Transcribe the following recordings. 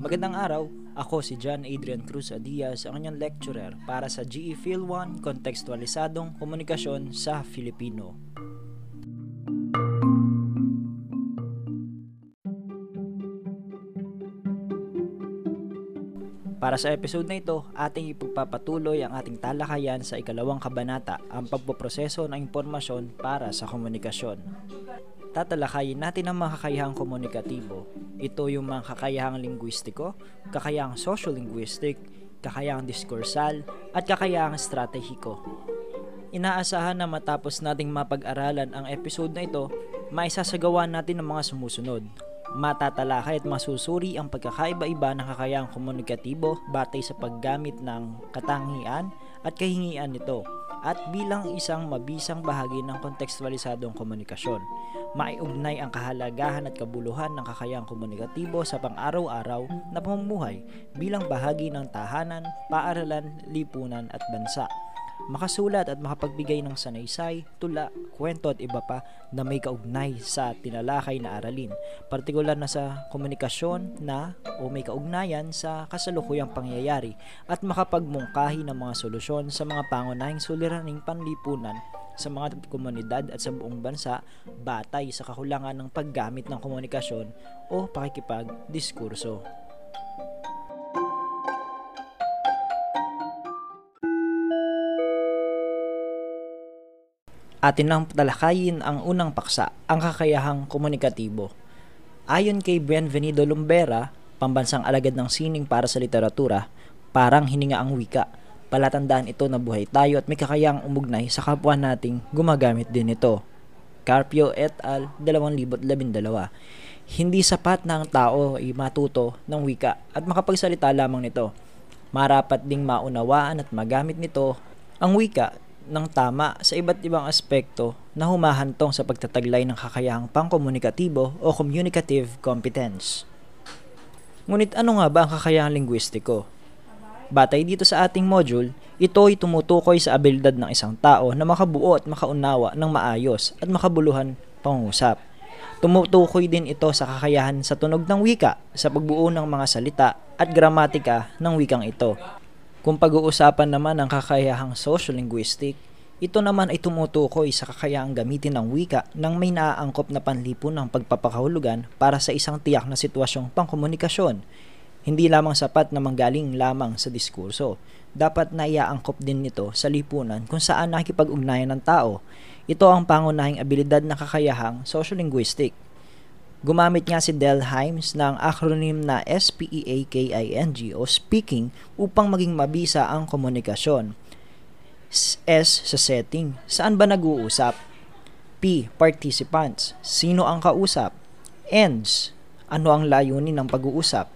Magandang araw, ako si John Adrian Cruz Adias, ang inyong lecturer para sa GE Phil 1 Kontekstualisadong Komunikasyon sa Filipino. Para sa episode na ito, ating ipagpapatuloy ang ating talakayan sa ikalawang kabanata, ang pagpoproseso ng impormasyon para sa komunikasyon. Tatalakayin natin ang mga kakayahang komunikatibo. Ito yung mga kakayahang linguistiko, kakayahang social-linguistic, kakayahang diskursal, at kakayahang stratehiko. Inaasahan na matapos nating mapag-aralan ang episode na ito, maisasagawa natin ang mga sumusunod matatalakay at masusuri ang pagkakaiba-iba ng kakayahang komunikatibo batay sa paggamit ng katangian at kahingian nito at bilang isang mabisang bahagi ng kontekstualisadong komunikasyon. Maiugnay ang kahalagahan at kabuluhan ng kakayahang komunikatibo sa pang-araw-araw na pamumuhay bilang bahagi ng tahanan, paaralan, lipunan at bansa makasulat at makapagbigay ng sanaysay, tula, kwento at iba pa na may kaugnay sa tinalakay na aralin, partikular na sa komunikasyon na o may kaugnayan sa kasalukuyang pangyayari at makapagmungkahi ng mga solusyon sa mga pangunahing suliraning panlipunan sa mga komunidad at sa buong bansa batay sa kakulangan ng paggamit ng komunikasyon o pakikipag-diskurso. Atin nang talakayin ang unang paksa, ang kakayahang komunikatibo. Ayon kay Bienvenido Lumbera, pambansang alagad ng sining para sa literatura, parang hininga ang wika. Palatandaan ito na buhay tayo at may kakayahang umugnay sa kapwa nating gumagamit din ito. Carpio et al. 2012 Hindi sapat na ang tao ay matuto ng wika at makapagsalita lamang nito. Marapat ding maunawaan at magamit nito ang wika ng tama sa iba't ibang aspekto na humahantong sa pagtataglay ng kakayahang pangkomunikatibo o communicative competence. Ngunit ano nga ba ang kakayahang linguistiko? Batay dito sa ating module, ito ay tumutukoy sa abilidad ng isang tao na makabuo at makaunawa ng maayos at makabuluhan pangusap. Tumutukoy din ito sa kakayahan sa tunog ng wika, sa pagbuo ng mga salita at gramatika ng wikang ito. Kung pag-uusapan naman ang kakayahang social-linguistic, ito naman ay tumutukoy sa kakayahang gamitin ng wika ng may naaangkop na panlipon ng pagpapakahulugan para sa isang tiyak na sitwasyong pangkomunikasyon. Hindi lamang sapat na manggaling lamang sa diskurso. Dapat na iaangkop din nito sa lipunan kung saan nakikipag-ugnayan ng tao. Ito ang pangunahing abilidad na kakayahang social-linguistic Gumamit nga si Del Himes ng acronym na SPEAKING o speaking upang maging mabisa ang komunikasyon. S sa setting, saan ba nag-uusap? P, participants, sino ang kausap? Ends, ano ang layunin ng pag-uusap?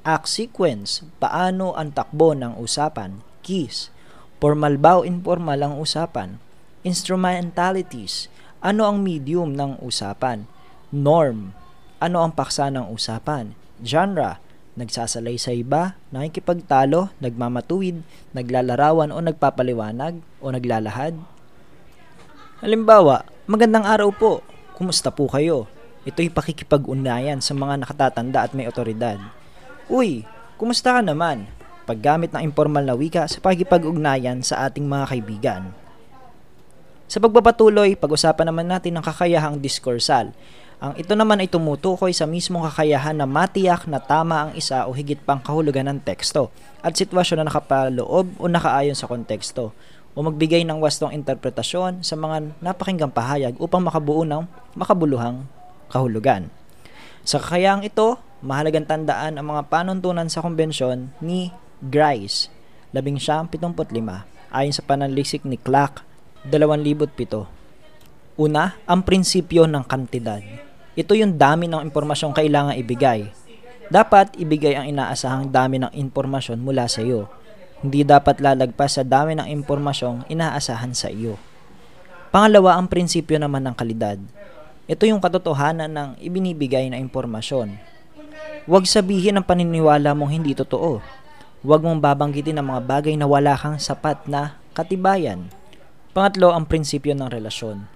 Act sequence, paano ang takbo ng usapan? Keys, formal ba o informal ang usapan? Instrumentalities, ano ang medium ng usapan? Norm, ano ang paksa ng usapan? Genre, nagsasalaysay ba, nakikipagtalo, nagmamatuwid, naglalarawan o nagpapaliwanag o naglalahad? Halimbawa, magandang araw po, kumusta po kayo? Ito'y pakikipag-unayan sa mga nakatatanda at may otoridad. Uy, kumusta ka naman? Paggamit ng informal na wika sa pakikipag-ugnayan sa ating mga kaibigan. Sa pagpapatuloy, pag-usapan naman natin ang kakayahang diskursal ang ito naman ay tumutukoy sa mismong kakayahan na matiyak na tama ang isa o higit pang kahulugan ng teksto at sitwasyon na nakapaloob o nakaayon sa konteksto o magbigay ng wastong interpretasyon sa mga napakinggang pahayag upang makabuo ng makabuluhang kahulugan. Sa kakayahang ito, mahalagang tandaan ang mga panuntunan sa konbensyon ni Grice, 1975, ayon sa pananlisik ni Clark, 2007. Una, ang prinsipyo ng kantidad. Ito yung dami ng impormasyong kailangan ibigay. Dapat ibigay ang inaasahang dami ng impormasyon mula sa iyo. Hindi dapat lalagpas sa dami ng impormasyong inaasahan sa iyo. Pangalawa, ang prinsipyo naman ng kalidad. Ito yung katotohanan ng ibinibigay na impormasyon. Huwag sabihin ang paniniwala mong hindi totoo. Huwag mong babanggitin ang mga bagay na wala kang sapat na katibayan. Pangatlo, ang prinsipyo ng relasyon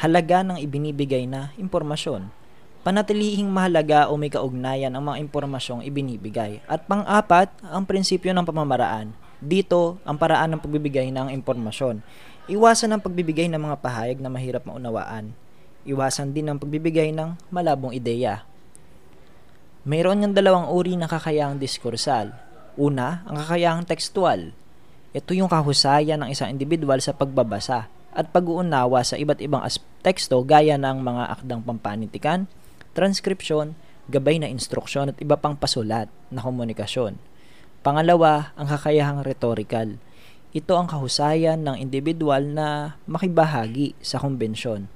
halaga ng ibinibigay na impormasyon. Panatilihing mahalaga o may kaugnayan ang mga impormasyong ibinibigay. At pang-apat, ang prinsipyo ng pamamaraan. Dito, ang paraan ng pagbibigay ng impormasyon. Iwasan ang pagbibigay ng mga pahayag na mahirap maunawaan. Iwasan din ang pagbibigay ng malabong ideya. Mayroon ng dalawang uri ng kakayahang diskursal. Una, ang kakayahang tekstual. Ito yung kahusayan ng isang individual sa pagbabasa at pag-uunawa sa iba't ibang teksto gaya ng mga akdang pampanitikan, transkripsyon, gabay na instruksyon at iba pang pasulat na komunikasyon. Pangalawa, ang kakayahang rhetorical. Ito ang kahusayan ng individual na makibahagi sa kumbensyon.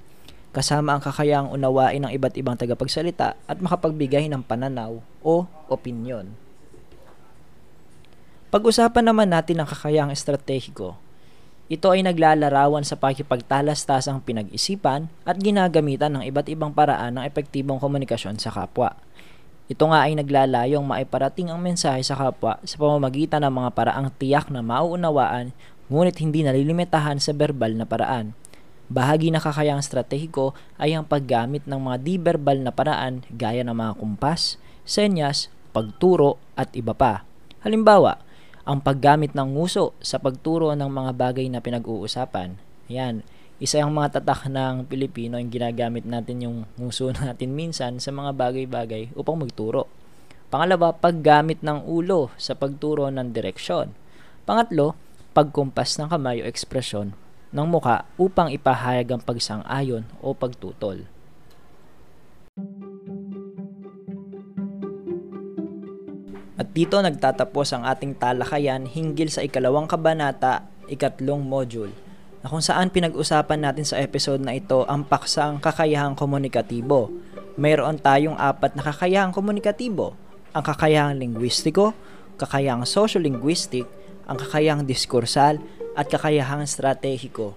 Kasama ang kakayahang unawain ng iba't ibang tagapagsalita at makapagbigay ng pananaw o opinyon. Pag-usapan naman natin ang kakayahang estratehiko ito ay naglalarawan sa pakipagtalastasang pinag-isipan at ginagamitan ng iba't ibang paraan ng epektibong komunikasyon sa kapwa. Ito nga ay naglalayong maiparating ang mensahe sa kapwa sa pamamagitan ng mga paraang tiyak na mauunawaan ngunit hindi nalilimitahan sa verbal na paraan. Bahagi na kakayang stratehiko ay ang paggamit ng mga di-verbal na paraan gaya ng mga kumpas, senyas, pagturo at iba pa. Halimbawa, ang paggamit ng nguso sa pagturo ng mga bagay na pinag-uusapan. Yan, isa yung mga tatak ng Pilipino yung ginagamit natin yung nguso natin minsan sa mga bagay-bagay upang magturo. Pangalawa, paggamit ng ulo sa pagturo ng direksyon. Pangatlo, pagkumpas ng kamay o ekspresyon ng muka upang ipahayag ang pagsang-ayon o pagtutol. Dito nagtatapos ang ating talakayan hinggil sa ikalawang kabanata, ikatlong module, na kung saan pinag-usapan natin sa episode na ito ang paksang kakayahang komunikatibo. Mayroon tayong apat na kakayahang komunikatibo, ang kakayahang linguistiko, kakayahang social-linguistic, ang kakayahang diskursal, at kakayahang stratehiko.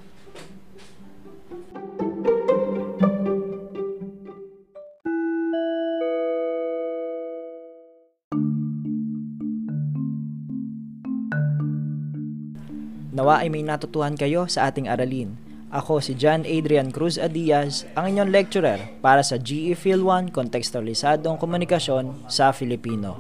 Nawa ay may natutuhan kayo sa ating aralin. Ako si John Adrian Cruz Adiaz, ang inyong lecturer para sa GE Phil 1 Kontekstualisadong Komunikasyon sa Filipino.